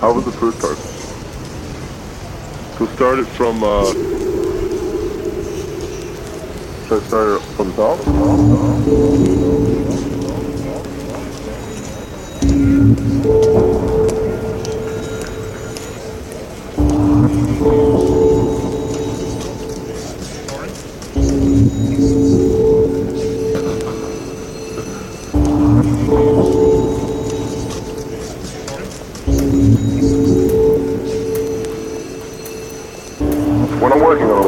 How was the first part? So start it from, uh... Should I start it from the top? working on